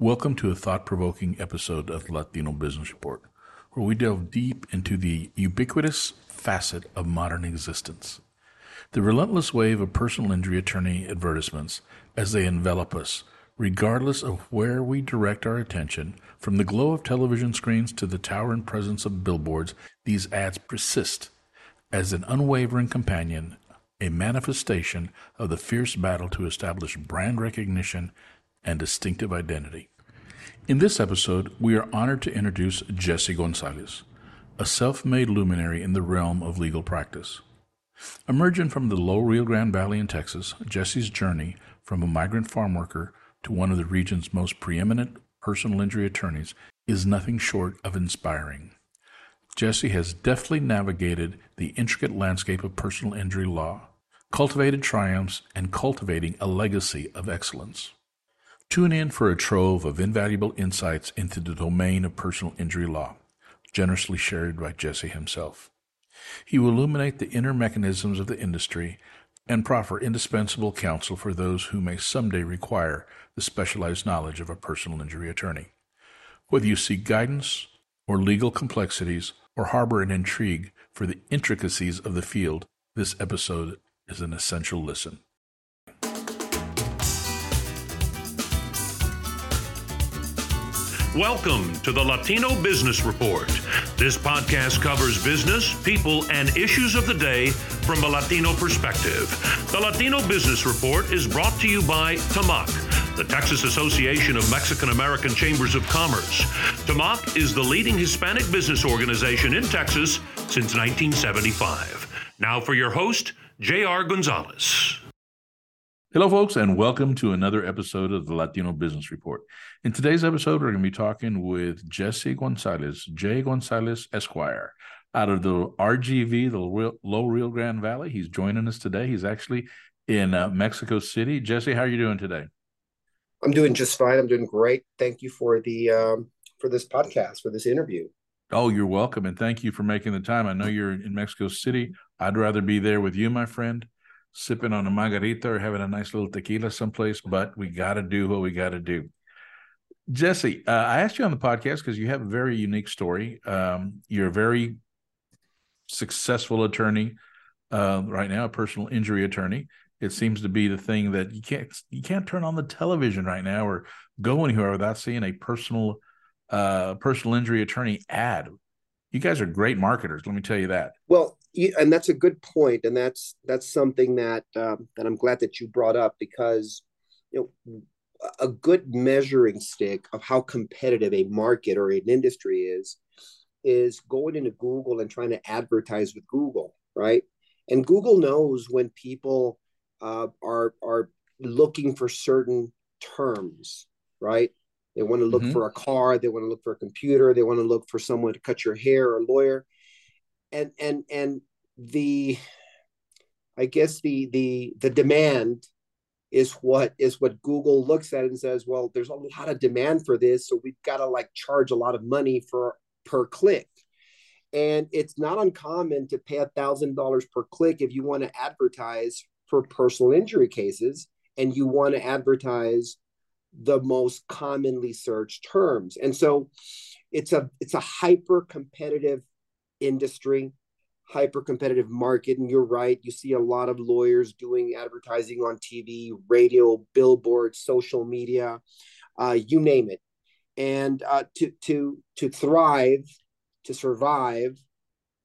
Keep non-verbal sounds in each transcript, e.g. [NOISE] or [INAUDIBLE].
Welcome to a thought provoking episode of the Latino Business Report, where we delve deep into the ubiquitous facet of modern existence. The relentless wave of personal injury attorney advertisements as they envelop us, regardless of where we direct our attention, from the glow of television screens to the towering presence of billboards, these ads persist as an unwavering companion, a manifestation of the fierce battle to establish brand recognition and distinctive identity. In this episode, we are honored to introduce Jesse Gonzalez, a self made luminary in the realm of legal practice. Emerging from the low Rio Grande Valley in Texas, Jesse's journey from a migrant farm worker to one of the region's most preeminent personal injury attorneys is nothing short of inspiring. Jesse has deftly navigated the intricate landscape of personal injury law, cultivated triumphs, and cultivating a legacy of excellence. Tune in for a trove of invaluable insights into the domain of personal injury law, generously shared by Jesse himself. He will illuminate the inner mechanisms of the industry and proffer indispensable counsel for those who may someday require the specialized knowledge of a personal injury attorney. Whether you seek guidance or legal complexities or harbor an intrigue for the intricacies of the field, this episode is an essential listen. Welcome to the Latino Business Report. This podcast covers business, people, and issues of the day from a Latino perspective. The Latino Business Report is brought to you by TAMAC, the Texas Association of Mexican American Chambers of Commerce. TAMAC is the leading Hispanic business organization in Texas since 1975. Now for your host, J.R. Gonzalez. Hello, folks, and welcome to another episode of the Latino Business Report. In today's episode, we're going to be talking with Jesse Gonzalez, J. Gonzalez Esquire, out of the RGV, the Low Rio Grande Valley. He's joining us today. He's actually in uh, Mexico City. Jesse, how are you doing today? I'm doing just fine. I'm doing great. Thank you for the um, for this podcast, for this interview. Oh, you're welcome, and thank you for making the time. I know you're in Mexico City. I'd rather be there with you, my friend sipping on a margarita or having a nice little tequila someplace, but we got to do what we got to do. Jesse, uh, I asked you on the podcast because you have a very unique story. Um, you're a very successful attorney uh, right now, a personal injury attorney. It seems to be the thing that you can't you can't turn on the television right now or go anywhere without seeing a personal uh, personal injury attorney ad. You guys are great marketers. Let me tell you that. Well, and that's a good point, and that's that's something that um, that I'm glad that you brought up because you know a good measuring stick of how competitive a market or an industry is is going into Google and trying to advertise with Google, right? And Google knows when people uh, are are looking for certain terms, right? They want to look mm-hmm. for a car, they want to look for a computer, they want to look for someone to cut your hair or a lawyer and and and the i guess the the the demand is what is what google looks at and says well there's a lot of demand for this so we've got to like charge a lot of money for per click. And it's not uncommon to pay a thousand dollars per click if you want to advertise for personal injury cases and you want to advertise the most commonly searched terms. And so it's a it's a hyper competitive industry, hyper competitive market. And you're right, you see a lot of lawyers doing advertising on TV, radio, billboards, social media, uh, you name it. And uh, to to to thrive, to survive,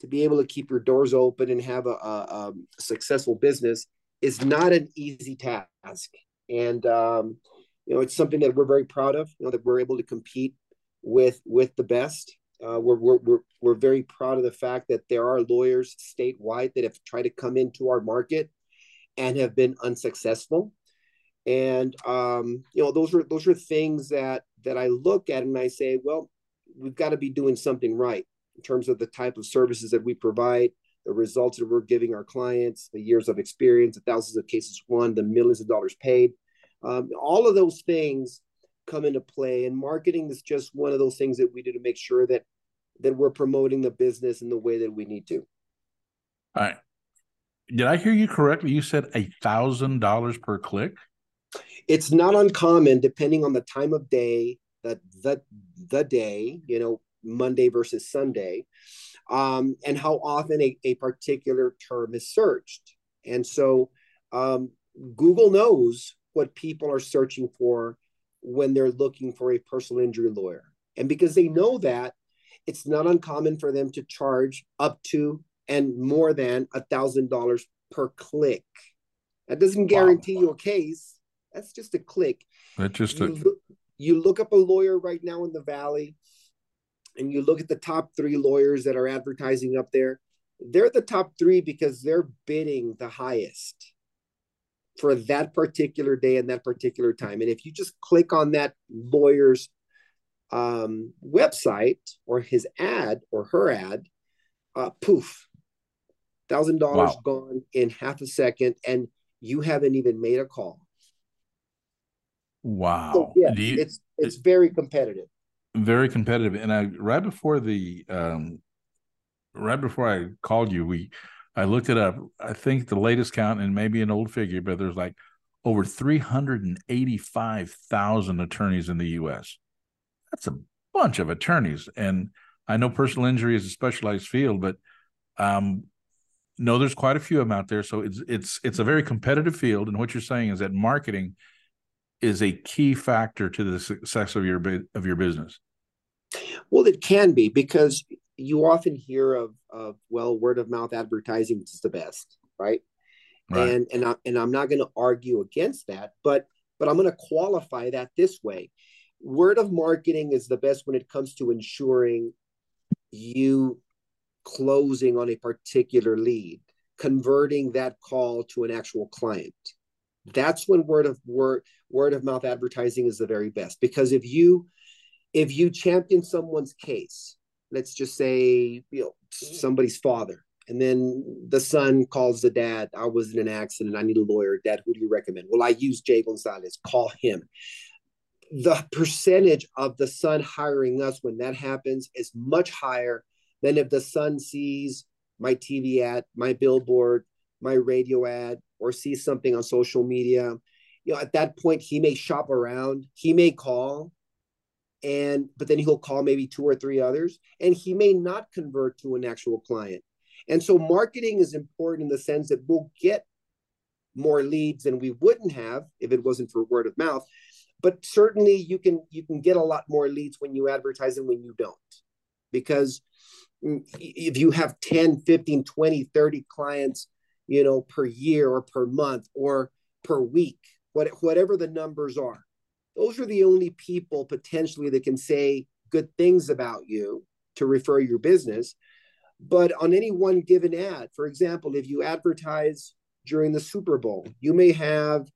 to be able to keep your doors open and have a, a, a successful business is not an easy task. And um, you know, it's something that we're very proud of. You know that we're able to compete with with the best uh, we're, we're, we're, we're very proud of the fact that there are lawyers statewide that have tried to come into our market and have been unsuccessful. And um, you know, those are those are things that that I look at and I say, well, we've got to be doing something right in terms of the type of services that we provide, the results that we're giving our clients, the years of experience, the thousands of cases won, the millions of dollars paid. Um, all of those things come into play and marketing is just one of those things that we do to make sure that that we're promoting the business in the way that we need to all right did i hear you correctly you said a thousand dollars per click It's not uncommon, depending on the time of day, the the the day, you know, Monday versus Sunday, um, and how often a, a particular term is searched. And so um, Google knows what people are searching for when they're looking for a personal injury lawyer. And because they know that, it's not uncommon for them to charge up to and more than a thousand dollars per click. That doesn't guarantee wow. you a case. That's just a click. That just you, a... look, you look up a lawyer right now in the valley, and you look at the top three lawyers that are advertising up there. They're the top three because they're bidding the highest for that particular day and that particular time. And if you just click on that lawyer's um, website or his ad or her ad, uh, poof, thousand wow. dollars gone in half a second, and you haven't even made a call. Wow! So, yeah, you, it's it's it, very competitive. Very competitive, and I right before the um, right before I called you, we I looked it up. I think the latest count, and maybe an old figure, but there's like over 385,000 attorneys in the U.S. That's a bunch of attorneys. And I know personal injury is a specialized field, but um, no, there's quite a few of them out there. So it's it's it's a very competitive field. And what you're saying is that marketing is a key factor to the success of your of your business. Well, it can be because you often hear of of well, word of mouth advertising is the best, right? right. And and I and I'm not going to argue against that, but but I'm going to qualify that this way word of marketing is the best when it comes to ensuring you closing on a particular lead converting that call to an actual client. That's when word of word word of mouth advertising is the very best because if you if you champion someone's case let's just say you know somebody's father and then the son calls the dad i was in an accident i need a lawyer. Dad who do you recommend? Well i use jay gonzalez. Call him the percentage of the son hiring us when that happens is much higher than if the son sees my TV ad, my billboard, my radio ad, or sees something on social media. You know, at that point, he may shop around, he may call, and but then he'll call maybe two or three others, and he may not convert to an actual client. And so, marketing is important in the sense that we'll get more leads than we wouldn't have if it wasn't for word of mouth but certainly you can you can get a lot more leads when you advertise than when you don't. Because if you have 10 15 20 30 clients you know per year or per month or per week what, whatever the numbers are those are the only people potentially that can say good things about you to refer your business. But on any one given ad for example if you advertise during the super bowl you may have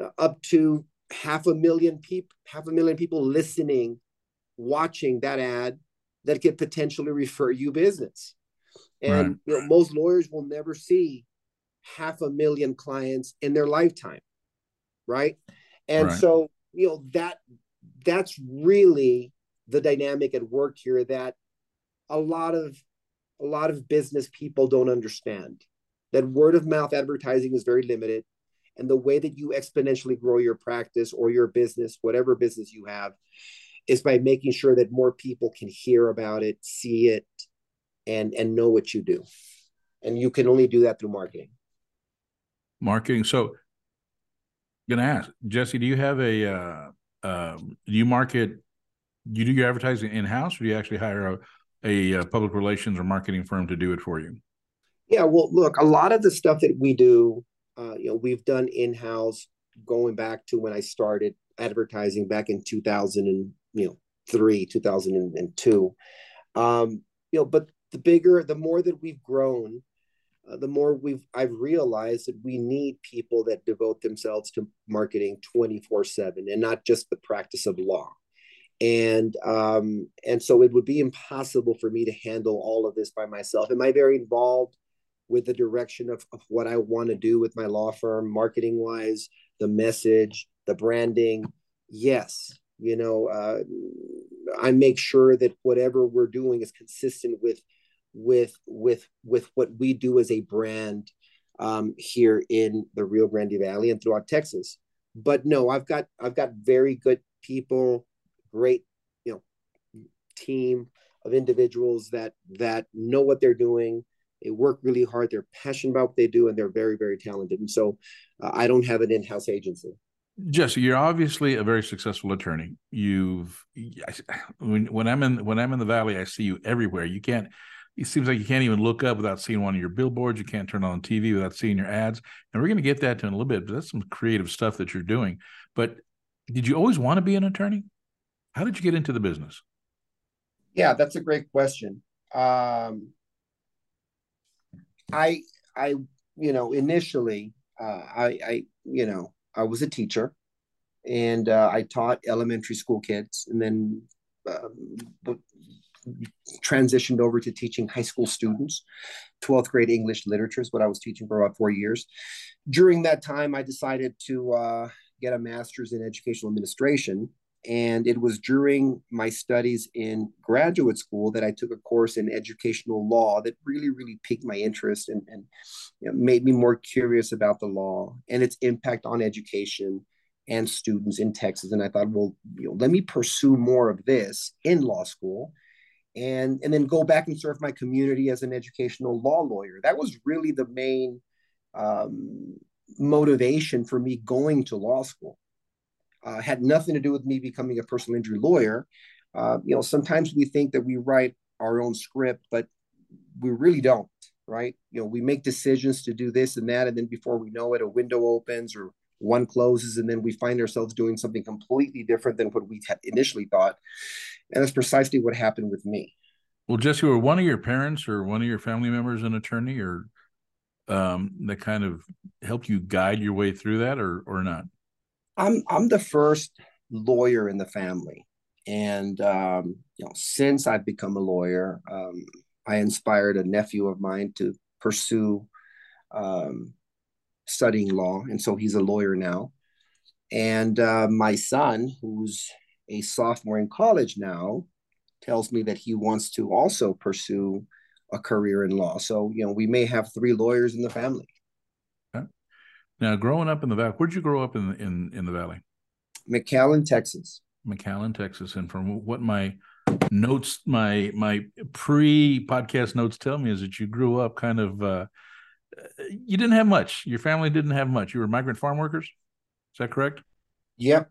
uh, up to half a million people half a million people listening watching that ad that could potentially refer you business and right. you know, most lawyers will never see half a million clients in their lifetime right and right. so you know that that's really the dynamic at work here that a lot of a lot of business people don't understand that word of mouth advertising is very limited and the way that you exponentially grow your practice or your business, whatever business you have, is by making sure that more people can hear about it, see it, and and know what you do. And you can only do that through marketing. Marketing. So, I'm gonna ask Jesse, do you have a uh, uh, do you market? Do you do your advertising in house, or do you actually hire a, a, a uh, public relations or marketing firm to do it for you? Yeah, well, look, a lot of the stuff that we do uh, you know, we've done in-house going back to when I started advertising back in 2000 and you know three 2002 um you know but the bigger the more that we've grown uh, the more we've i've realized that we need people that devote themselves to marketing 24 7 and not just the practice of law. And um and so it would be impossible for me to handle all of this by myself. Am i very involved with the direction of, of what I want to do with my law firm, marketing wise, the message, the branding. Yes, you know, uh, I make sure that whatever we're doing is consistent with with with with what we do as a brand um, here in the Rio Grande Valley and throughout Texas. but no, I've got I've got very good people, great you know team of individuals that that know what they're doing. They work really hard. They're passionate about what they do, and they're very very talented. And so, uh, I don't have an in-house agency. Jesse, you're obviously a very successful attorney. You've when when I'm in when I'm in the valley, I see you everywhere. You can't. It seems like you can't even look up without seeing one of your billboards. You can't turn on TV without seeing your ads. And we're going to get that to in a little bit. But that's some creative stuff that you're doing. But did you always want to be an attorney? How did you get into the business? Yeah, that's a great question. Um, I I you know initially uh, I I you know I was a teacher, and uh, I taught elementary school kids, and then um, transitioned over to teaching high school students. 12th grade English literature is what I was teaching for about four years. During that time, I decided to uh, get a master's in educational administration. And it was during my studies in graduate school that I took a course in educational law that really, really piqued my interest and, and you know, made me more curious about the law and its impact on education and students in Texas. And I thought, well, you know, let me pursue more of this in law school and and then go back and serve my community as an educational law lawyer. That was really the main um, motivation for me going to law school. Uh, had nothing to do with me becoming a personal injury lawyer. Uh, you know, sometimes we think that we write our own script, but we really don't, right? You know, we make decisions to do this and that, and then before we know it, a window opens or one closes, and then we find ourselves doing something completely different than what we had initially thought. And that's precisely what happened with me. Well, Jesse, were one of your parents or one of your family members an attorney, or um, that kind of helped you guide your way through that, or or not? I'm I'm the first lawyer in the family, and um, you know, since I've become a lawyer, um, I inspired a nephew of mine to pursue um, studying law, and so he's a lawyer now. And uh, my son, who's a sophomore in college now, tells me that he wants to also pursue a career in law. So, you know, we may have three lawyers in the family. Now, growing up in the valley, where'd you grow up in in in the valley? McAllen, Texas. McAllen, Texas, and from what my notes, my my pre podcast notes tell me is that you grew up kind of. Uh, you didn't have much. Your family didn't have much. You were migrant farm workers. Is that correct? Yep.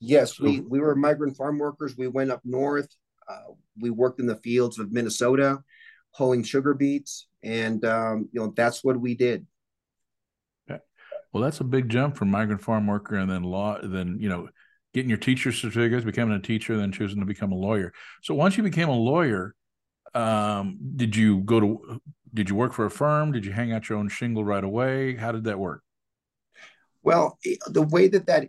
Yes, we, we were migrant farm workers. We went up north. Uh, we worked in the fields of Minnesota, hoeing sugar beets, and um, you know that's what we did. Well, that's a big jump from migrant farm worker and then law, then you know, getting your teacher certificates, becoming a teacher, then choosing to become a lawyer. So once you became a lawyer, um, did you go to? Did you work for a firm? Did you hang out your own shingle right away? How did that work? Well, the way that that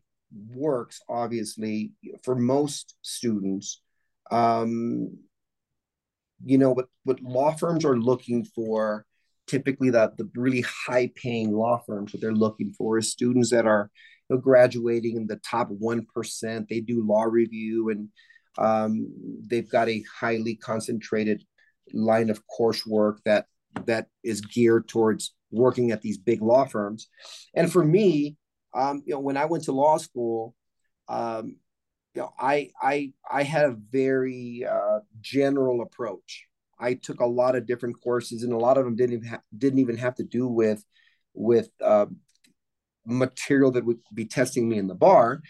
works, obviously, for most students, um, you know, what, what law firms are looking for, typically the, the really high paying law firms, what they're looking for is students that are you know, graduating in the top 1%. They do law review and um, they've got a highly concentrated line of coursework that that is geared towards working at these big law firms. And for me, um, you know, when I went to law school, um, you know, I I I had a very uh, general approach. I took a lot of different courses, and a lot of them didn't even ha- didn't even have to do with with uh, material that would be testing me in the bar.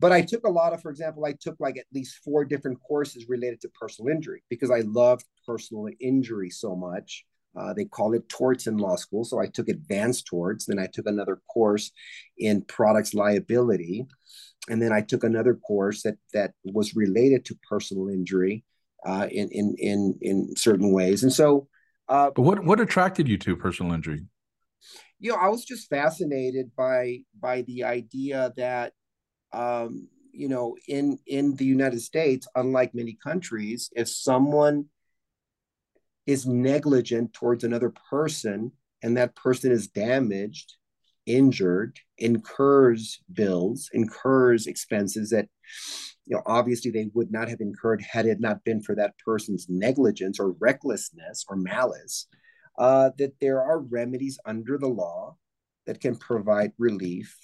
But I took a lot of, for example, I took like at least four different courses related to personal injury because I loved personal injury so much. Uh, they call it torts in law school. So I took advanced torts. Then I took another course in products liability. And then I took another course that, that was related to personal injury uh, in, in, in, in certain ways. And so. Uh, but what, what attracted you to personal injury? You know, I was just fascinated by by the idea that um, you know, in in the United States, unlike many countries, if someone is negligent towards another person and that person is damaged, injured, incurs bills, incurs expenses that you know obviously they would not have incurred had it not been for that person's negligence or recklessness or malice uh, that there are remedies under the law that can provide relief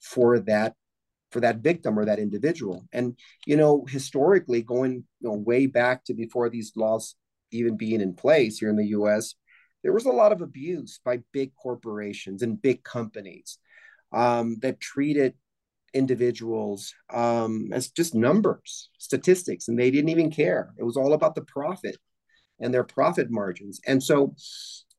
for that for that victim or that individual. And you know, historically, going you know, way back to before these laws even being in place here in the U.S., there was a lot of abuse by big corporations and big companies um, that treated individuals um, as just numbers, statistics, and they didn't even care. It was all about the profit and their profit margins. And so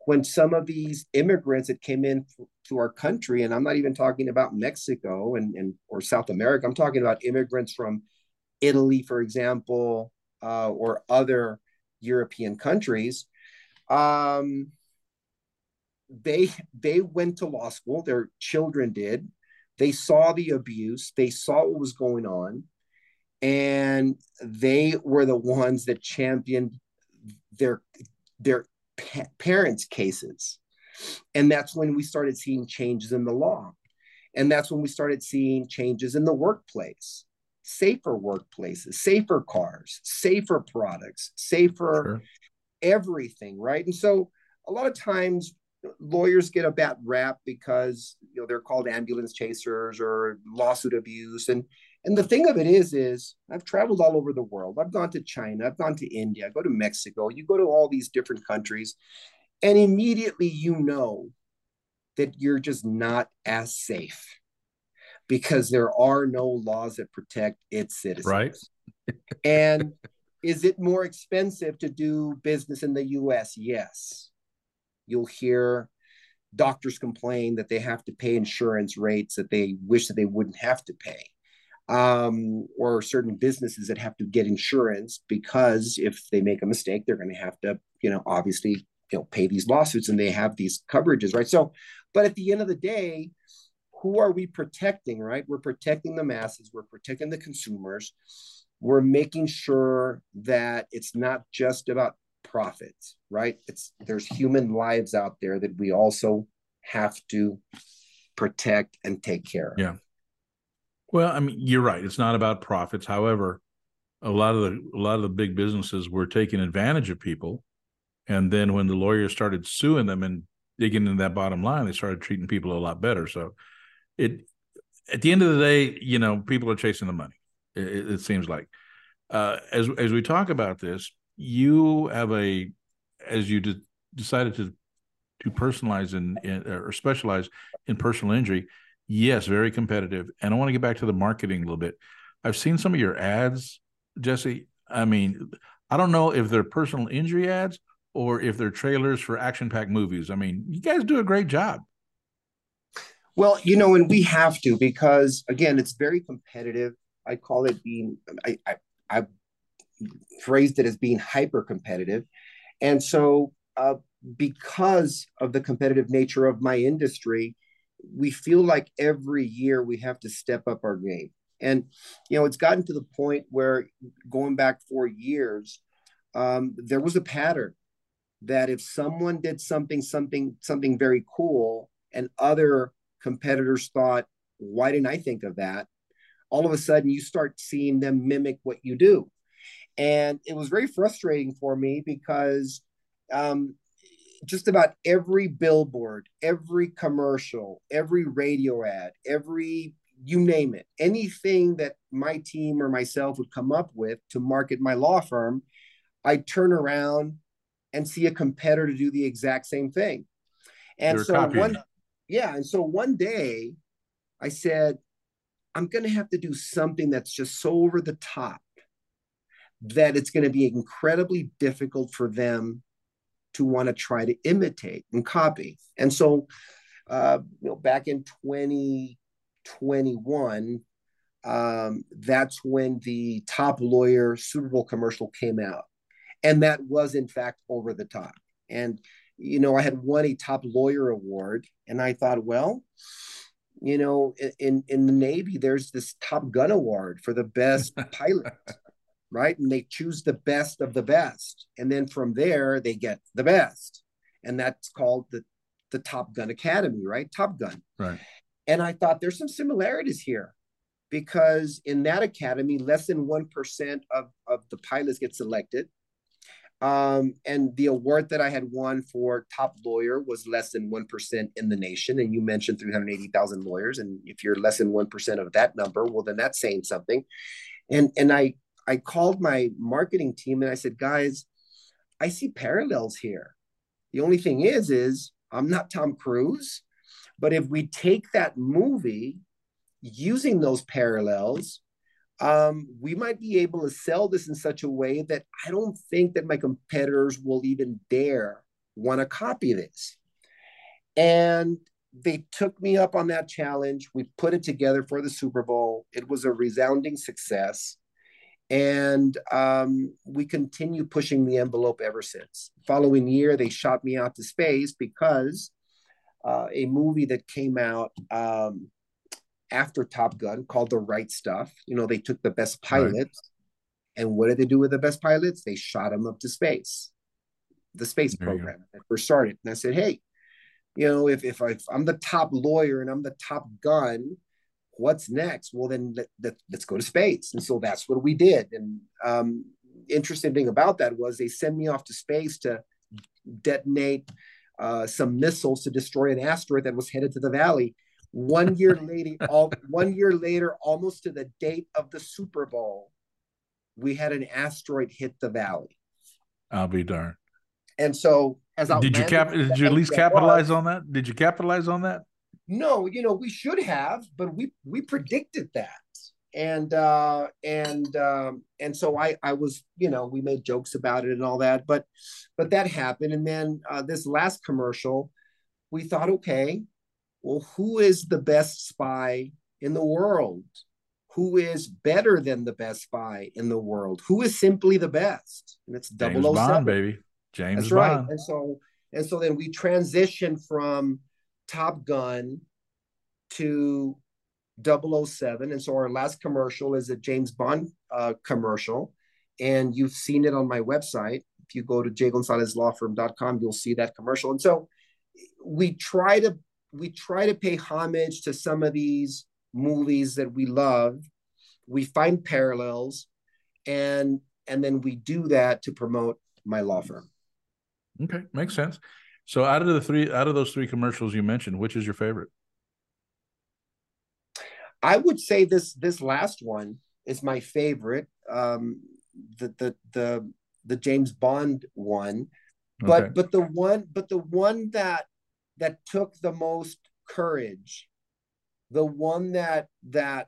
when some of these immigrants that came in to our country, and I'm not even talking about Mexico and, and or South America, I'm talking about immigrants from Italy, for example, uh, or other European countries. Um, they they went to law school. Their children did. They saw the abuse. They saw what was going on, and they were the ones that championed their their pa- parents' cases. And that's when we started seeing changes in the law. And that's when we started seeing changes in the workplace safer workplaces, safer cars, safer products, safer sure. everything, right? And so a lot of times lawyers get a bad rap because you know they're called ambulance chasers or lawsuit abuse. And and the thing of it is is i've traveled all over the world. I've gone to china i've gone to india i go to mexico. You go to all these different countries and immediately you know that you're just not as safe because there are no laws that protect its citizens. Right. And is it more expensive to do business in the us yes you'll hear doctors complain that they have to pay insurance rates that they wish that they wouldn't have to pay um, or certain businesses that have to get insurance because if they make a mistake they're going to have to you know obviously you know pay these lawsuits and they have these coverages right? So but at the end of the day who are we protecting right? We're protecting the masses we're protecting the consumers. We're making sure that it's not just about profits, right? It's there's human lives out there that we also have to protect and take care of. Yeah. Well, I mean, you're right. It's not about profits. However, a lot of the a lot of the big businesses were taking advantage of people, and then when the lawyers started suing them and digging into that bottom line, they started treating people a lot better. So, it at the end of the day, you know, people are chasing the money. It, it seems like. Uh, as as we talk about this, you have a as you de- decided to to personalize and or specialize in personal injury yes very competitive. And i want to get back to the marketing a little bit. I've seen some of your ads jesse. I mean i don't know if they're personal injury ads or if they're trailers for action packed movies. I mean you guys do a great job. Well you know and we have to because again it's very competitive. I call it being i i, I phrased it as being hyper competitive. And so, uh, because of the competitive nature of my industry, we feel like every year we have to step up our game. And, you know, it's gotten to the point where going back four years, um, there was a pattern that if someone did something, something, something very cool, and other competitors thought, why didn't I think of that? All of a sudden, you start seeing them mimic what you do. And it was very frustrating for me because um, just about every billboard, every commercial, every radio ad, every you name it, anything that my team or myself would come up with to market my law firm, I'd turn around and see a competitor do the exact same thing. And so copying. one yeah, and so one day I said, I'm gonna have to do something that's just so over the top that it's going to be incredibly difficult for them to want to try to imitate and copy. And so, uh, you know, back in 2021, um, that's when the top lawyer Super Bowl commercial came out. And that was, in fact, over the top. And, you know, I had won a top lawyer award. And I thought, well, you know, in, in the Navy, there's this Top Gun award for the best [LAUGHS] pilot right? And they choose the best of the best. And then from there, they get the best. And that's called the, the Top Gun Academy, right? Top Gun. Right. And I thought there's some similarities here because in that academy, less than 1% of, of the pilots get selected. Um, and the award that I had won for top lawyer was less than 1% in the nation. And you mentioned 380,000 lawyers. And if you're less than 1% of that number, well, then that's saying something. And, and I, I called my marketing team and I said, guys, I see parallels here. The only thing is, is I'm not Tom Cruise, but if we take that movie using those parallels, um, we might be able to sell this in such a way that I don't think that my competitors will even dare want to copy this. And they took me up on that challenge. We put it together for the Super Bowl. It was a resounding success. And um, we continue pushing the envelope ever since. Following year, they shot me out to space because uh, a movie that came out um, after Top Gun called The Right Stuff. You know, they took the best pilots, right. and what did they do with the best pilots? They shot them up to space, the space there program that first started. And I said, hey, you know, if if, I, if I'm the top lawyer and I'm the top gun, what's next? Well, then let, let, let's go to space. And so that's what we did. And um, interesting thing about that was they sent me off to space to detonate uh, some missiles to destroy an asteroid that was headed to the valley. One year [LAUGHS] later, all one year later, almost to the date of the Super Bowl, we had an asteroid hit the valley. I'll be darned. And so, as did you cap? Did you at least capitalize was, on that? Did you capitalize on that? No, you know we should have, but we we predicted that, and uh, and um, and so I I was you know we made jokes about it and all that, but but that happened, and then uh, this last commercial, we thought okay, well, who is the best spy in the world? Who is better than the best spy in the world? Who is simply the best? And it's James 007. Bond, baby. James That's Bond. right. And so and so then we transition from Top Gun to 007. And so our last commercial is a James Bond uh, commercial. And you've seen it on my website. If you go to jgonzalezlawfirm.com, you'll see that commercial. And so we try to we try to pay homage to some of these movies that we love. We find parallels, and and then we do that to promote my law firm. Okay, makes sense. So, out of the three, out of those three commercials you mentioned, which is your favorite? I would say this this last one is my favorite. Um, the the the the James Bond one, but okay. but the one but the one that that took the most courage, the one that that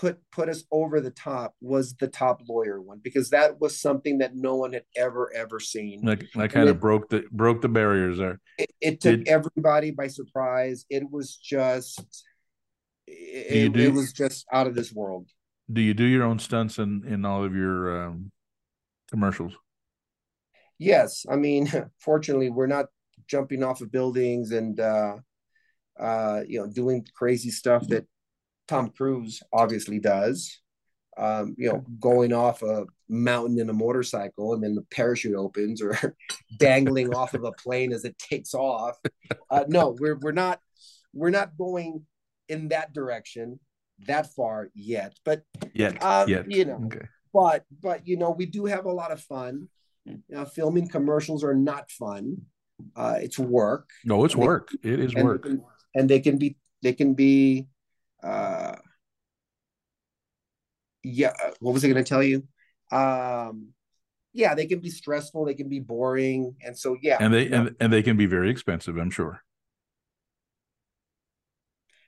put put us over the top was the top lawyer one because that was something that no one had ever ever seen. Like that kind of broke the broke the barriers there. It, it took Did, everybody by surprise. It was just it, do, it, was just out of this world. Do you do your own stunts in in all of your um, commercials? Yes, I mean, [LAUGHS] fortunately, we're not jumping off of buildings and uh, uh, you know doing crazy stuff that Tom Cruise obviously does. Um, you know, going off a mountain in a motorcycle and then the parachute opens, or [LAUGHS] dangling off of a plane as it takes off. Uh, no, we're we're not we're not going in that direction that far yet. But yeah, uh, you know, okay. but but you know, we do have a lot of fun. You know, filming commercials are not fun. Uh, it's work. No, it's work. They, it is and work. They can, and they can be they can be uh yeah, what was I going to tell you? Um yeah, they can be stressful, they can be boring, and so yeah. And they and, and they can be very expensive, I'm sure.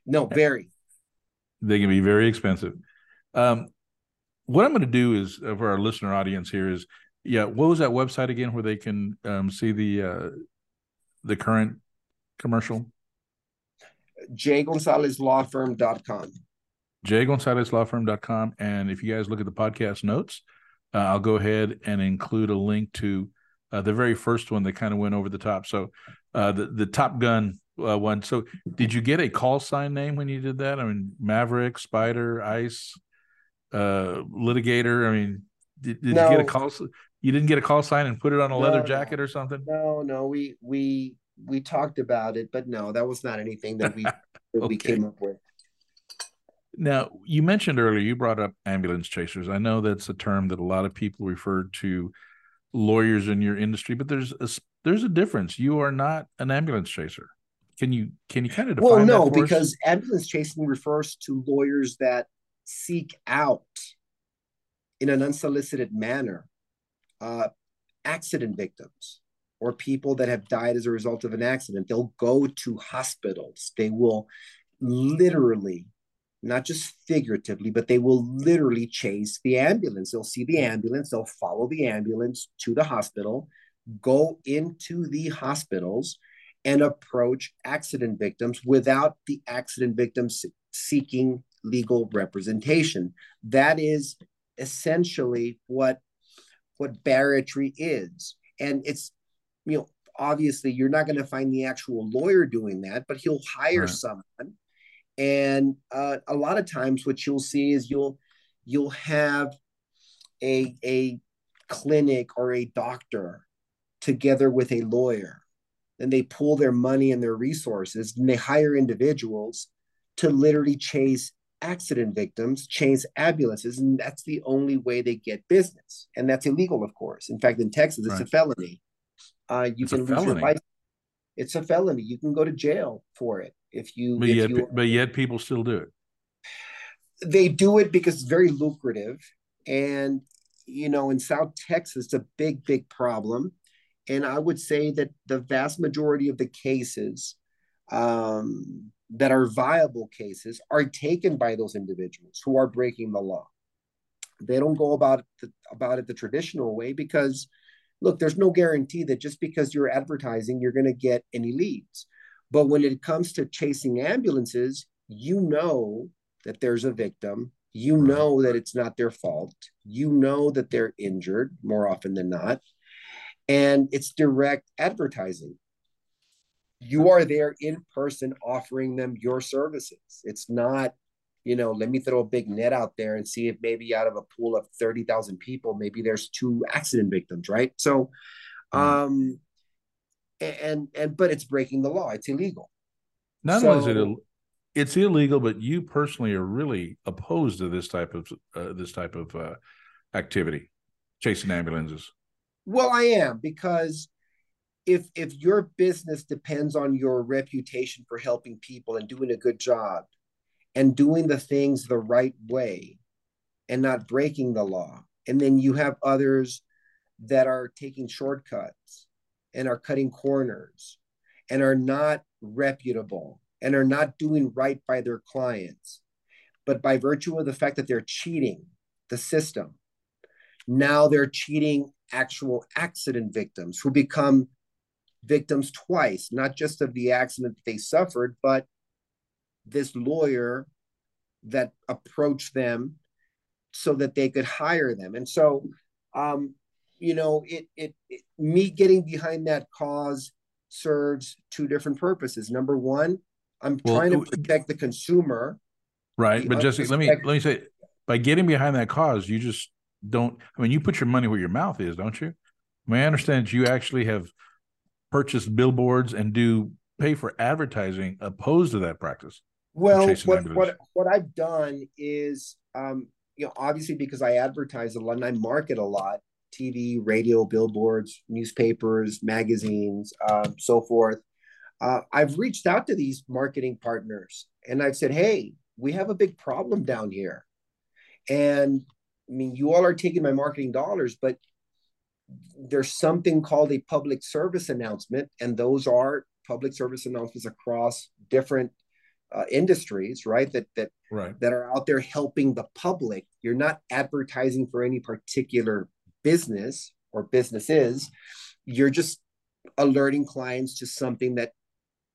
No, very. They can be very expensive. Um what I'm going to do is uh, for our listener audience here is yeah, what was that website again where they can um, see the uh, the current commercial? jgonzalezlawfirm.com. jgonzalezlawfirm.com. And if you guys look at the podcast notes, uh, I'll go ahead and include a link to uh, the very first one that kind of went over the top. So uh, the, the Top Gun uh, one. So did you get a call sign name when you did that? I mean, Maverick, Spider, Ice, uh, Litigator. I mean, did, did no. you get a call? You didn't get a call sign and put it on a leather no, jacket or something? No, no. We we we talked about it, but no, that was not anything that we [LAUGHS] that okay. we came up with. Now, you mentioned earlier, you brought up ambulance chasers. I know that's a term that a lot of people refer to lawyers in your industry, but there's a, there's a difference. You are not an ambulance chaser. Can you can you kind of define well no because us? ambulance chasing refers to lawyers that seek out in an unsolicited manner uh, accident victims or people that have died as a result of an accident they'll go to hospitals they will literally not just figuratively but they will literally chase the ambulance they'll see the ambulance they'll follow the ambulance to the hospital go into the hospitals and approach accident victims without the accident victims seeking legal representation. That is essentially what what barratry is. And it's you know obviously you're not going to find the actual lawyer doing that, but he'll hire right. someone. And uh, a lot of times what you'll see is you'll you'll have a a clinic or a doctor together with a lawyer and they pool their money and their resources and they hire individuals to literally chase accident victims, chase ambulances, and that's the only way they get business. And that's illegal, of course. In fact, in Texas, it's right. a felony. Uh, you it's can lose your license. It's a felony. You can go to jail for it if you. But if yet, you, but yet, people still do it. They do it because it's very lucrative, and you know, in South Texas, it's a big, big problem and I would say that the vast majority of the cases um, that are viable cases are taken by those individuals who are breaking the law. They don't go about the, about it the traditional way because, look, there's no guarantee that just because you're advertising, you're going to get any leads. But when it comes to chasing ambulances, you know that there's a victim. You know that it's not their fault. You know that they're injured more often than not and it's direct advertising. You are there in person offering them your services. It's not, you know, let me throw a big net out there and see if maybe out of a pool of 30,000 people, maybe there's two accident victims, right? So, mm. um, and, and, but it's breaking the law, it's illegal. Not so, only is it, Ill- it's illegal, but you personally are really opposed to this type of, uh, this type of, uh, activity, chasing ambulances. Well, I am because if if your business depends on your reputation for helping people and doing a good job and doing the things the right way and not breaking the law, and then you have others that are taking shortcuts and are cutting corners and are not reputable and are not doing right by their clients, but by virtue of the fact that they're cheating the system, now they're cheating actual accident victims who become victims twice, not just of the accident that they suffered, but this lawyer that approached them so that they could hire them. And so, um, you know, it, it, it me getting behind that cause serves two different purposes. Number one, I'm well, trying to protect the consumer. Right, but just let me let me say, by getting behind that cause, you just don't I mean you put your money where your mouth is, don't you? I mean, I understand that you actually have purchased billboards and do pay for advertising opposed to that practice. Well, what, what what I've done is um, you know, obviously because I advertise a lot and I market a lot, TV, radio, billboards, newspapers, magazines, um, so forth. Uh, I've reached out to these marketing partners and I've said, hey, we have a big problem down here. And I mean, you all are taking my marketing dollars, but there's something called a public service announcement, and those are public service announcements across different uh, industries, right? That that right. that are out there helping the public. You're not advertising for any particular business or businesses. You're just alerting clients to something that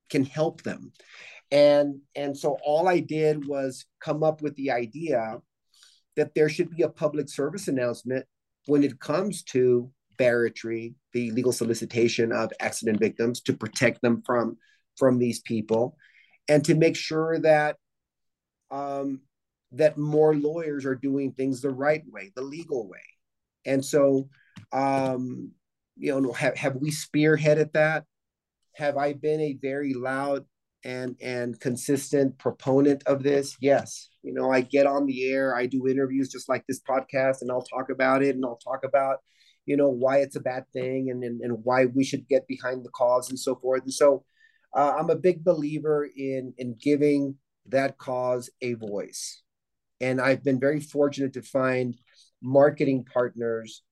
can help them. And and so all I did was come up with the idea that there should be a public service announcement when it comes to barratry, the legal solicitation of accident victims to protect them from from these people, and to make sure that um, that more lawyers are doing things the right way, the legal way. And so, um, you know, have, have we spearheaded that? Have I been a very loud and and consistent proponent of this? Yes you know i get on the air i do interviews just like this podcast and i'll talk about it and i'll talk about you know why it's a bad thing and and, and why we should get behind the cause and so forth and so uh, i'm a big believer in in giving that cause a voice and i've been very fortunate to find marketing partners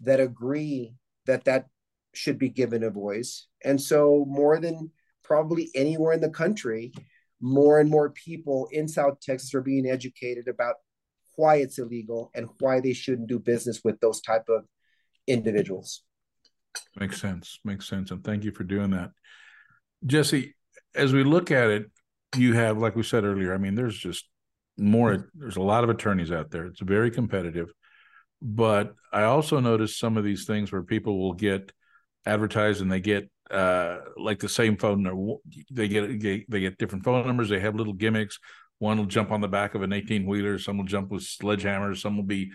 that agree that that should be given a voice and so more than probably anywhere in the country more and more people in south texas are being educated about why it's illegal and why they shouldn't do business with those type of individuals. Makes sense. Makes sense. And thank you for doing that. Jesse, as we look at it, you have, like we said earlier, I mean, there's just more, there's a lot of attorneys out there. It's very competitive. But I also noticed some of these things where people will get advertised and they get uh, like the same phone number. They get they get different phone numbers. They have little gimmicks. One will jump on the back of an 18 wheeler. Some will jump with sledgehammers. Some will be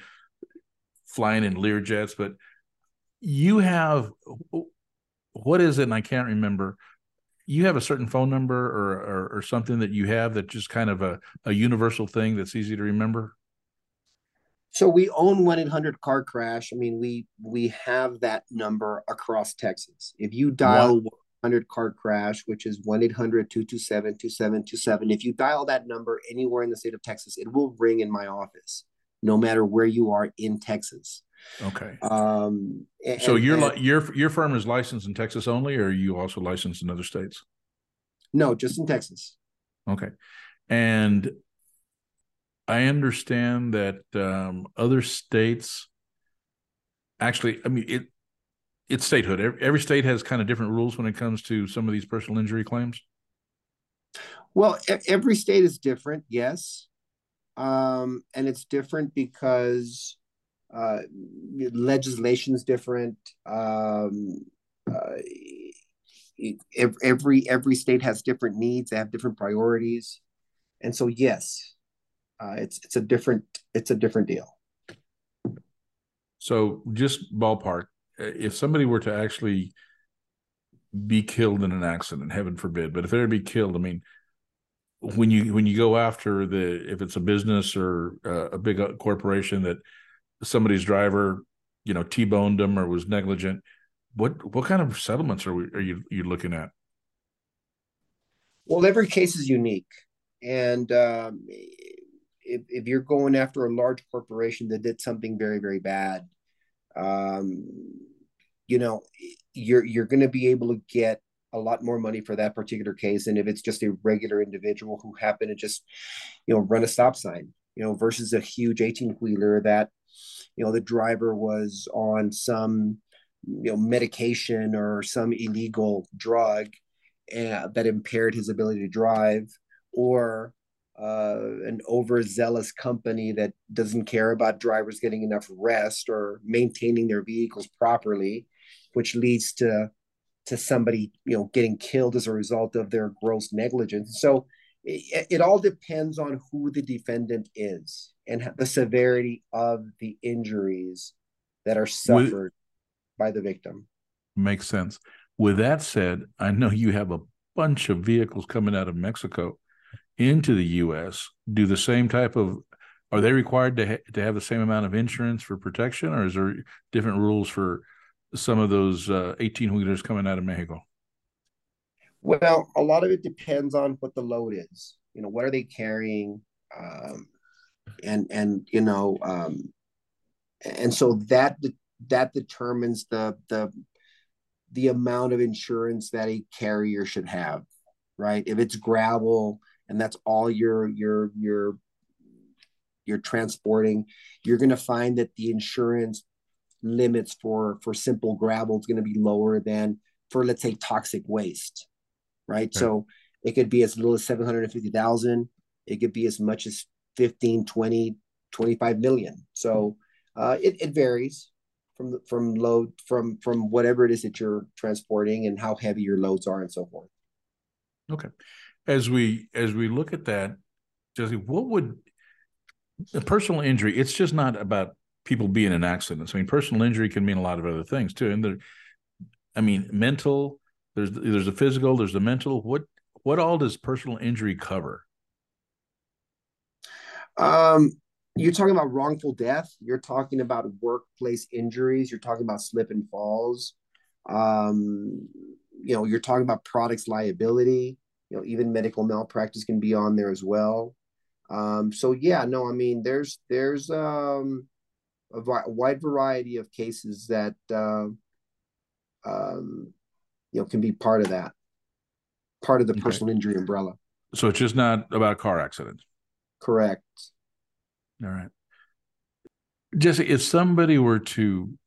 flying in Lear jets. But you have what is it? And I can't remember. You have a certain phone number or, or, or something that you have that just kind of a, a universal thing that's easy to remember. So we own one eight hundred car crash. I mean, we we have that number across Texas. If you dial 100 car crash, which is 1 800 227 2727. If you dial that number anywhere in the state of Texas, it will ring in my office, no matter where you are in Texas. Okay. Um, and, so your and, your your firm is licensed in Texas only, or are you also licensed in other states? No, just in Texas. Okay, and I understand that um, other states actually. I mean, it it's statehood. Every, every state has kind of different rules when it comes to some of these personal injury claims. Well, every state is different, yes, um, and it's different because uh, legislation is different. Um, uh, every every state has different needs. They have different priorities, and so yes, uh, it's it's a different it's a different deal. So, just ballpark, if somebody were to actually be killed in an accident, heaven forbid, but if they were to be killed, I mean, when you when you go after the if it's a business or uh, a big uh, corporation that somebody's driver, you know, t-boned them or was negligent, what what kind of settlements are we are you you looking at? Well, every case is unique, and um, if if you're going after a large corporation that did something very very bad, um, you know, you're you're going to be able to get a lot more money for that particular case and if it's just a regular individual who happened to just you know run a stop sign you know versus a huge 18 wheeler that you know the driver was on some you know medication or some illegal drug uh, that impaired his ability to drive or uh, an overzealous company that doesn't care about drivers getting enough rest or maintaining their vehicles properly, which leads to to somebody you know getting killed as a result of their gross negligence. So it, it all depends on who the defendant is and the severity of the injuries that are suffered With, by the victim. Makes sense. With that said, I know you have a bunch of vehicles coming out of Mexico into the U.S. do the same type of are they required to ha- to have the same amount of insurance for protection, or is there different rules for some of those eighteen uh, wheelers coming out of Mexico? Well, a lot of it depends on what the load is. You know, what are they carrying, um, and and you know, um, and so that that determines the the the amount of insurance that a carrier should have, right? If it's gravel, and that's all you're you're you're you're transporting you're going to find that the insurance limits for for simple gravel is going to be lower than for let's say toxic waste right, right. so it could be as little as 750,000 it could be as much as 15 20 25 million so uh, it, it varies from the, from load from from whatever it is that you're transporting and how heavy your loads are and so forth okay as we as we look at that, Jesse, what would a personal injury? It's just not about people being in accidents. I mean, personal injury can mean a lot of other things too. And there, I mean, mental. There's there's a physical. There's the mental. What what all does personal injury cover? Um, you're talking about wrongful death. You're talking about workplace injuries. You're talking about slip and falls. Um, you know, you're talking about products liability. You know, even medical malpractice can be on there as well. Um, so yeah, no, I mean, there's there's um, a, a wide variety of cases that uh, um, you know can be part of that, part of the okay. personal injury umbrella. So it's just not about car accidents. Correct. All right. Jesse, if somebody were to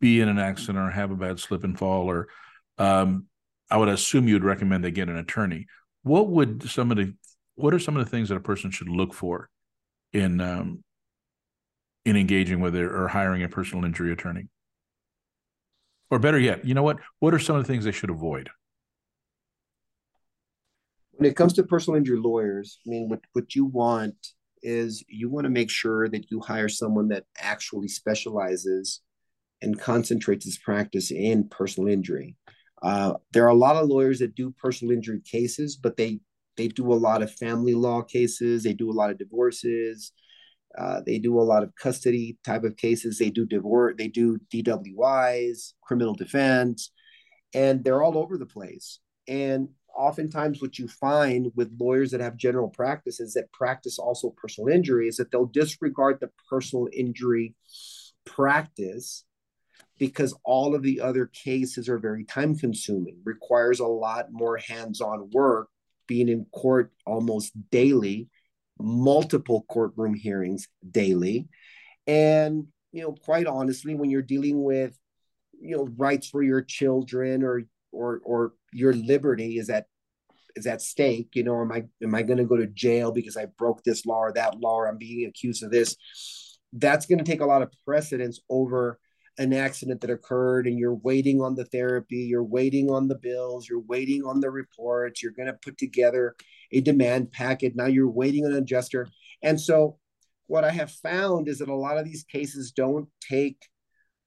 be in an accident or have a bad slip and fall, or um, I would assume you'd recommend they get an attorney. What would some of the what are some of the things that a person should look for in um, in engaging with it or hiring a personal injury attorney? Or better yet, you know what? What are some of the things they should avoid? When it comes to personal injury lawyers, I mean, what, what you want is you want to make sure that you hire someone that actually specializes and concentrates his practice in personal injury. Uh, there are a lot of lawyers that do personal injury cases, but they they do a lot of family law cases. They do a lot of divorces. Uh, they do a lot of custody type of cases. They do divorce. They do DWIs, criminal defense, and they're all over the place. And oftentimes, what you find with lawyers that have general practices that practice also personal injury is that they'll disregard the personal injury practice because all of the other cases are very time consuming requires a lot more hands-on work being in court almost daily multiple courtroom hearings daily. And you know quite honestly when you're dealing with you know rights for your children or or or your liberty is at is at stake you know am i am i going to go to jail because i broke this law or that law or i'm being accused of this? That's going to take a lot of precedence over an accident that occurred and you're waiting on the therapy, you're waiting on the bills, you're waiting on the reports, you're going to put together a demand packet. Now you're waiting on an adjuster. And so what I have found is that a lot of these cases don't take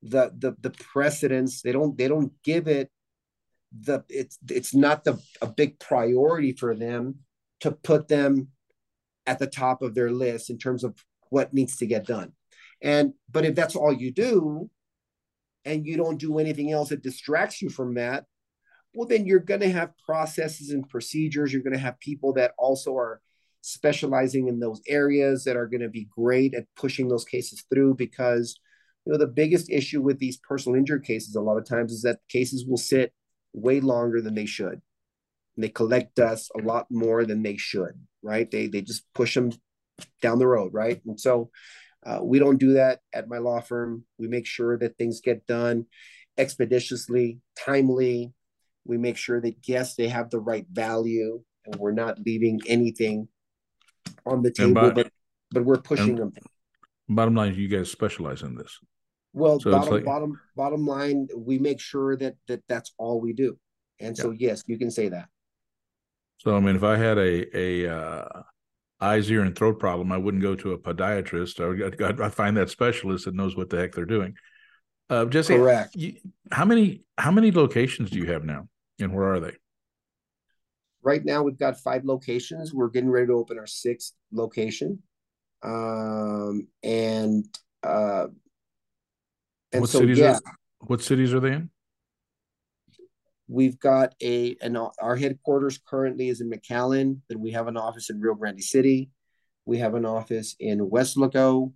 the the the precedence. They don't they don't give it the it's it's not the a big priority for them to put them at the top of their list in terms of what needs to get done. And but if that's all you do, and you don't do anything else that distracts you from that, well, then you're going to have processes and procedures. You're going to have people that also are specializing in those areas that are going to be great at pushing those cases through because you know the biggest issue with these personal injury cases a lot of times is that cases will sit way longer than they should and they collect dust a lot more than they should right they they just push them down the road right and so uh, we don't do that at my law firm. We make sure that things get done expeditiously, timely. We make sure that yes, they have the right value, and we're not leaving anything on the table, by, but but we're pushing them. Bottom line, you guys specialize in this. Well, so bottom like, bottom bottom line, we make sure that that that's all we do, and yeah. so yes, you can say that. So I mean, if I had a a uh, eyes, ear, and throat problem, I wouldn't go to a podiatrist. I, I find that specialist that knows what the heck they're doing. Uh, Jesse, correct. You, how many how many locations do you have now, and where are they? Right now, we've got five locations. We're getting ready to open our sixth location, um, and uh, and what so cities yeah. Are, what cities are they in? We've got a an our headquarters currently is in McAllen. Then we have an office in Rio Grande City. We have an office in Weslaco,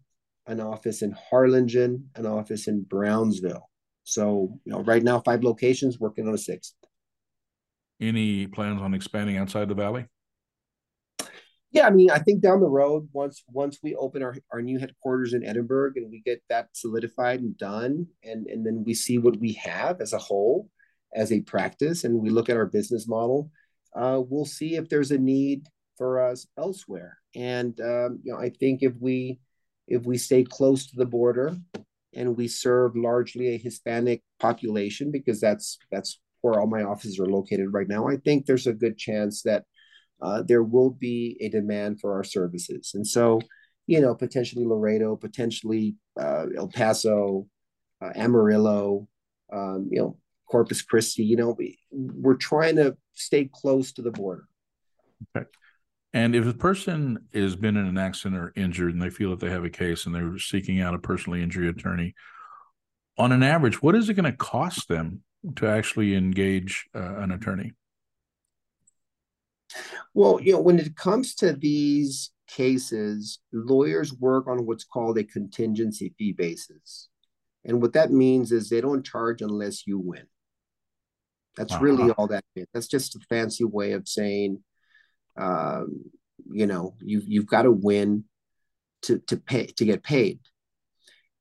an office in Harlingen, an office in Brownsville. So you know, right now five locations, working on a sixth. Any plans on expanding outside the valley? Yeah, I mean, I think down the road, once once we open our, our new headquarters in Edinburg and we get that solidified and done, and and then we see what we have as a whole, as a practice and we look at our business model, uh, we'll see if there's a need for us elsewhere. And um, you know, I think if we if we stay close to the border and we serve largely a Hispanic population, because that's that's where all my offices are located right now, I think there's a good chance that uh, there will be a demand for our services. And so, you know, potentially Laredo, potentially uh, El Paso, uh, Amarillo, um, you know, Corpus Christi. You know, we, we're trying to stay close to the border. Okay. And if a person has been in an accident or injured and they feel that they have a case and they're seeking out a personal injury attorney, on an average, what is it going to cost them to actually engage uh, an attorney? Well, you know, when it comes to these cases, lawyers work on what's called a contingency fee basis. And what that means is they don't charge unless you win. That's uh-huh. really all that is. That's just a fancy way of saying, um, you know, you've you've got to win to to pay to get paid,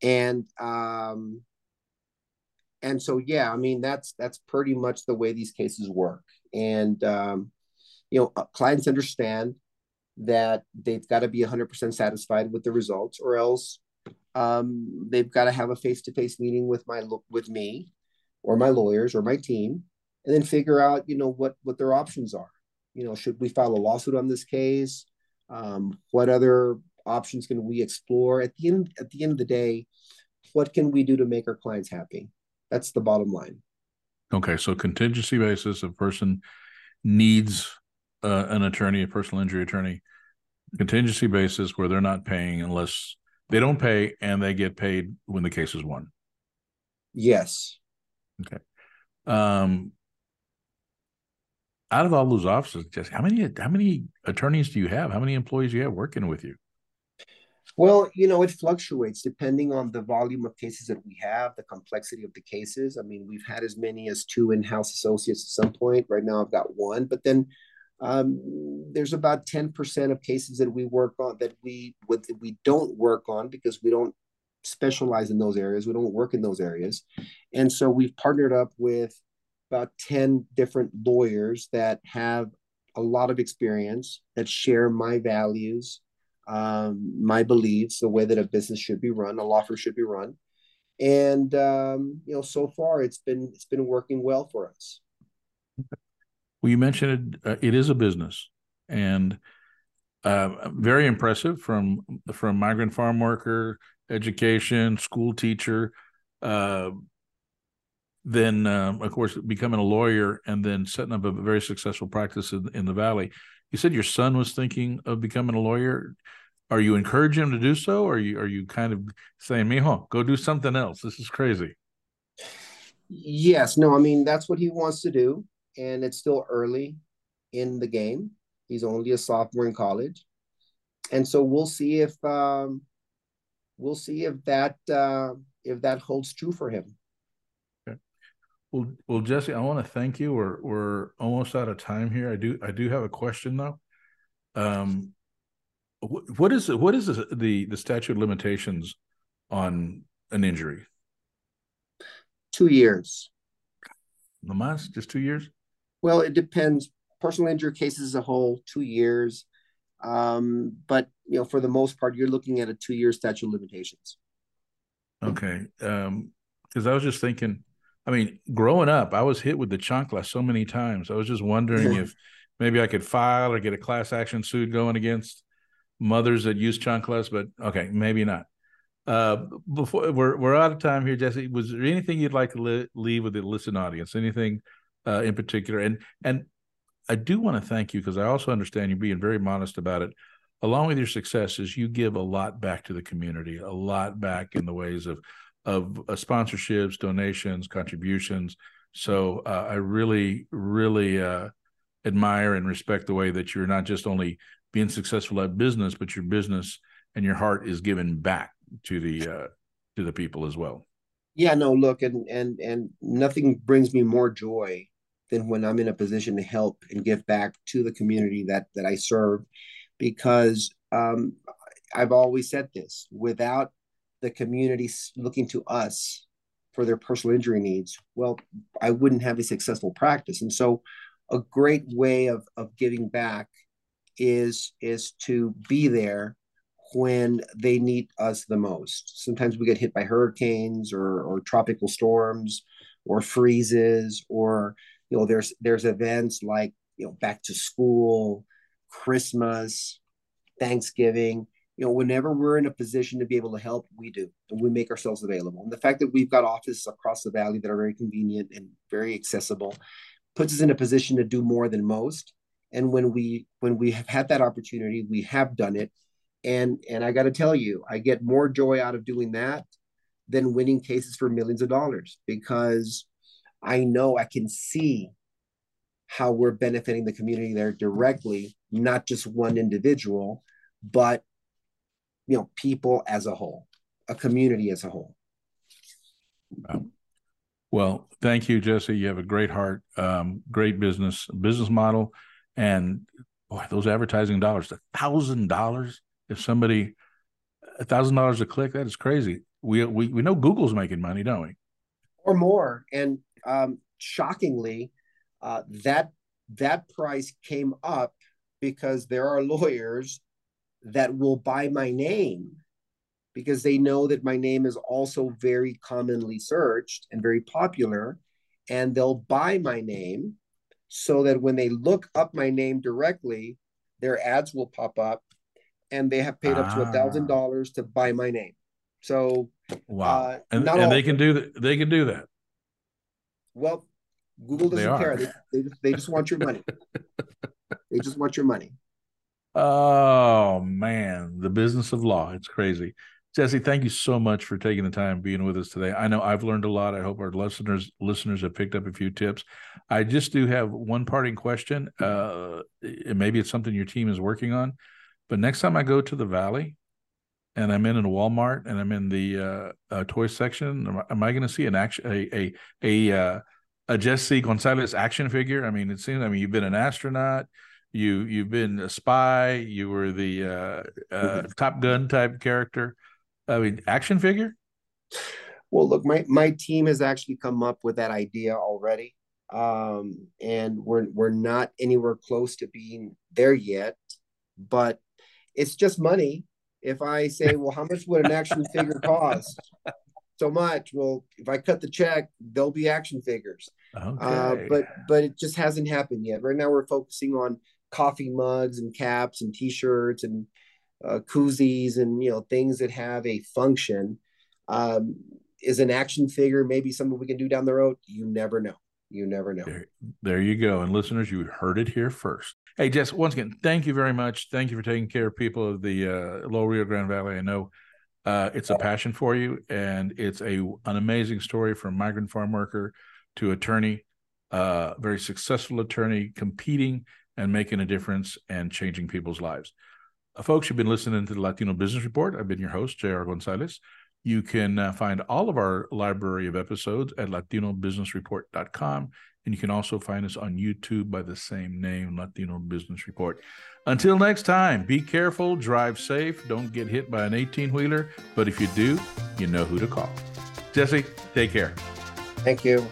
and um, and so yeah, I mean that's that's pretty much the way these cases work. And um, you know, uh, clients understand that they've got to be 100% satisfied with the results, or else um, they've got to have a face-to-face meeting with my with me, or my lawyers, or my team, and then figure out you know what what their options are. You know, should we file a lawsuit on this case? Um, what other options can we explore? At the end at the end of the day, what can we do to make our clients happy? That's the bottom line. Okay, so contingency basis, a person needs uh, an attorney, a personal injury attorney, contingency basis where they're not paying unless they don't pay and they get paid when the case is won. Yes. Okay. Um, out of all those offices, just how many how many attorneys do you have? How many employees do you have working with you? Well, you know, it fluctuates depending on the volume of cases that we have, the complexity of the cases. I mean, we've had as many as two in-house associates at some point. Right now, I've got one, but then um, there's about 10% of cases that we work on that we what we don't work on because we don't specialize in those areas. We don't work in those areas, and so we've partnered up with about 10 different lawyers that have a lot of experience that share my values, um, my beliefs, the way that a business should be run, a law firm should be run, and um, you know, so far it's been it's been working well for us. Well, you mentioned it, uh, it is a business, and uh, very impressive from from migrant farm worker, education, school teacher, uh, then um, of course becoming a lawyer, and then setting up a very successful practice in, in the valley. You said your son was thinking of becoming a lawyer. Are you encouraging him to do so, or are you are you kind of saying, "Mijo, go do something else"? This is crazy. Yes, no, I mean that's what he wants to do and it's still early in the game. He's only a sophomore in college, and so we'll see if um, we'll see if that uh, if that holds true for him. Well, well, Jesse, I want to thank you. We're we're almost out of time here. I do I do have a question though. Um, what is what is the the, the statute of limitations on an injury? Two years. Lamas, just two years. Well, it depends. Personal injury cases as a whole, two years. Um, but you know, for the most part, you're looking at a two-year statute of limitations. Okay, because um, I was just thinking. I mean, growing up, I was hit with the chancla so many times. I was just wondering if maybe I could file or get a class action suit going against mothers that use chanclas, but okay, maybe not. Uh, before we're we're out of time here, Jesse. Was there anything you'd like to li- leave with the listen audience? Anything uh, in particular. And and I do want to thank you because I also understand you being very modest about it. Along with your successes, you give a lot back to the community, a lot back in the ways of of uh, sponsorships, donations, contributions. So uh, I really, really uh, admire and respect the way that you're not just only being successful at business, but your business and your heart is given back to the uh, to the people as well. Yeah, no, look, and and and nothing brings me more joy than when I'm in a position to help and give back to the community that that I serve, because um, I've always said this: without the community looking to us for their personal injury needs, well, I wouldn't have a successful practice. And so, a great way of of giving back is is to be there when they need us the most. Sometimes we get hit by hurricanes or, or tropical storms or freezes or you know there's there's events like you know back to school christmas thanksgiving you know whenever we're in a position to be able to help we do and we make ourselves available. And the fact that we've got offices across the valley that are very convenient and very accessible puts us in a position to do more than most. And when we when we have had that opportunity we have done it. And and i got to tell you i get more joy out of doing that than winning cases for millions of dollars because i know i can see how we're benefiting the community there directly not just one individual but you know people as a whole a community as a whole. Wow. well thank you jesse. You have a great heart um, great business business model and boy those advertising dollars a thousand dollars if somebody a thousand dollars a click that is crazy. We, we we know google's making money don't we? Or more and um, shockingly uh, that that price came up because there are [LAUGHS] lawyers that will buy my name because they know that my name is also very commonly searched and very popular and they'll buy my name so that when they look up my name directly their ads will pop up and they have paid ah. up to a thousand ah. dollars to buy my name. So wow. uh, and, and they can do that they can do that. Well google doesn't care. They, they, they just want your money. [LAUGHS] They just want your money Oh man, the business of law. It's crazy. Jesse, thank you so much for taking the time being with us today. I know I've learned a lot. I hope our listeners listeners have picked up a few tips. I just do have one parting question. Uh, maybe it's something your team is working on, but next time I go to the Valley and I'm in a Walmart and I'm in the uh, uh, toy section, am, am I going to see an action a a a, uh, a Jesse Gonzalez action figure? I mean, it seems. I mean, you've been an astronaut you you've been a spy you were the uh, uh, mm-hmm. top gun type character. I mean action figure? Well look my my team has actually come up with that idea already. Um, and we're we're not anywhere close to being there yet but it's just money. If i say [LAUGHS] well how much would an action figure cost? So much. Well if i cut the check there'll be action figures. Uh, okay. uh, but but it just hasn't happened yet. Right now we're focusing on coffee mugs and caps and t-shirts and uh, koozies and you know things that have a function um, is an action figure maybe something we can do down the road? You never know. You never know. There, there you go. And listeners you heard it here first. Hey jess once again thank you very much. Thank you for taking care of people of the uh, low rio grande valley. I know uh, it's a passion for you and it's a an amazing story from migrant farm worker to attorney uh, very successful attorney competing and making a difference and changing people's lives. Uh, folks, you've been listening to the Latino Business Report. I've been your host, J.R. Gonzalez. You can uh, find all of our library of episodes at latinobusinessreport.com. And you can also find us on YouTube by the same name, Latino Business Report. Until next time, be careful, drive safe, don't get hit by an 18 wheeler. But if you do, you know who to call. Jesse, take care. Thank you.